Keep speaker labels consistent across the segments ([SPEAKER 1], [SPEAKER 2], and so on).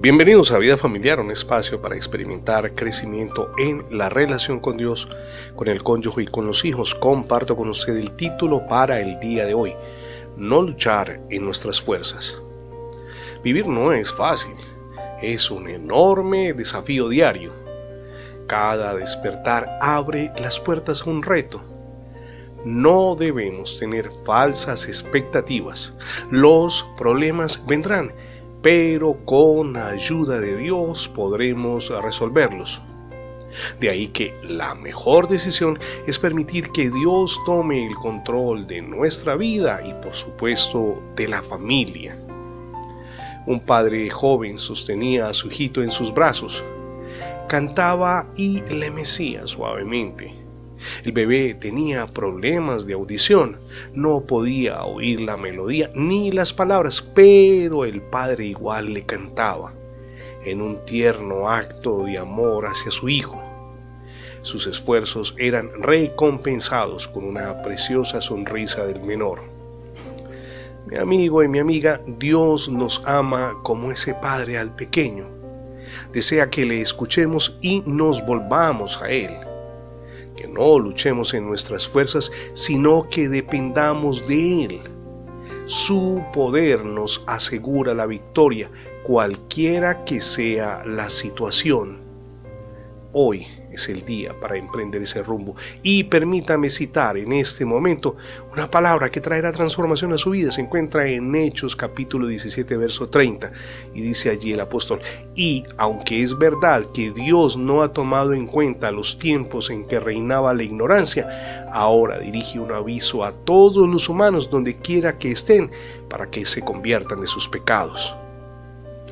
[SPEAKER 1] Bienvenidos a Vida Familiar, un espacio para experimentar crecimiento en la relación con Dios, con el cónyuge y con los hijos. Comparto con usted el título para el día de hoy, No luchar en nuestras fuerzas. Vivir no es fácil, es un enorme desafío diario. Cada despertar abre las puertas a un reto. No debemos tener falsas expectativas. Los problemas vendrán pero con ayuda de Dios podremos resolverlos. De ahí que la mejor decisión es permitir que Dios tome el control de nuestra vida y por supuesto de la familia. Un padre joven sostenía a su hijito en sus brazos, cantaba y le mecía suavemente. El bebé tenía problemas de audición, no podía oír la melodía ni las palabras, pero el padre igual le cantaba, en un tierno acto de amor hacia su hijo. Sus esfuerzos eran recompensados con una preciosa sonrisa del menor. Mi amigo y mi amiga, Dios nos ama como ese padre al pequeño. Desea que le escuchemos y nos volvamos a Él que no luchemos en nuestras fuerzas, sino que dependamos de Él. Su poder nos asegura la victoria, cualquiera que sea la situación. Hoy es el día para emprender ese rumbo. Y permítame citar en este momento una palabra que traerá transformación a su vida. Se encuentra en Hechos capítulo 17, verso 30. Y dice allí el apóstol, y aunque es verdad que Dios no ha tomado en cuenta los tiempos en que reinaba la ignorancia, ahora dirige un aviso a todos los humanos donde quiera que estén para que se conviertan de sus pecados.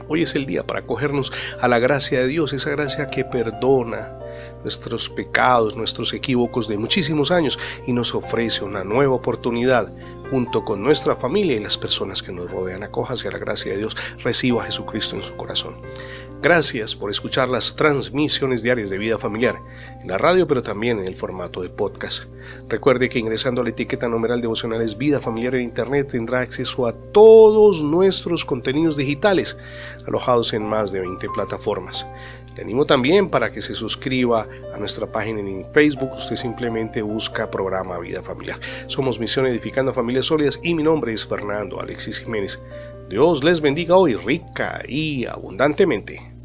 [SPEAKER 1] Hoy es el día para acogernos a la gracia de Dios, esa gracia que perdona, nuestros pecados, nuestros equívocos de muchísimos años y nos ofrece una nueva oportunidad junto con nuestra familia y las personas que nos rodean. Acójase a la gracia de Dios, reciba a Jesucristo en su corazón. Gracias por escuchar las transmisiones diarias de vida familiar en la radio, pero también en el formato de podcast. Recuerde que ingresando a la etiqueta numeral devocionales Vida Familiar en Internet tendrá acceso a todos nuestros contenidos digitales alojados en más de 20 plataformas. Le animo también para que se suscriba a nuestra página en Facebook. Usted simplemente busca programa Vida Familiar. Somos Misión Edificando Familias Sólidas y mi nombre es Fernando Alexis Jiménez. Dios les bendiga hoy rica y abundantemente.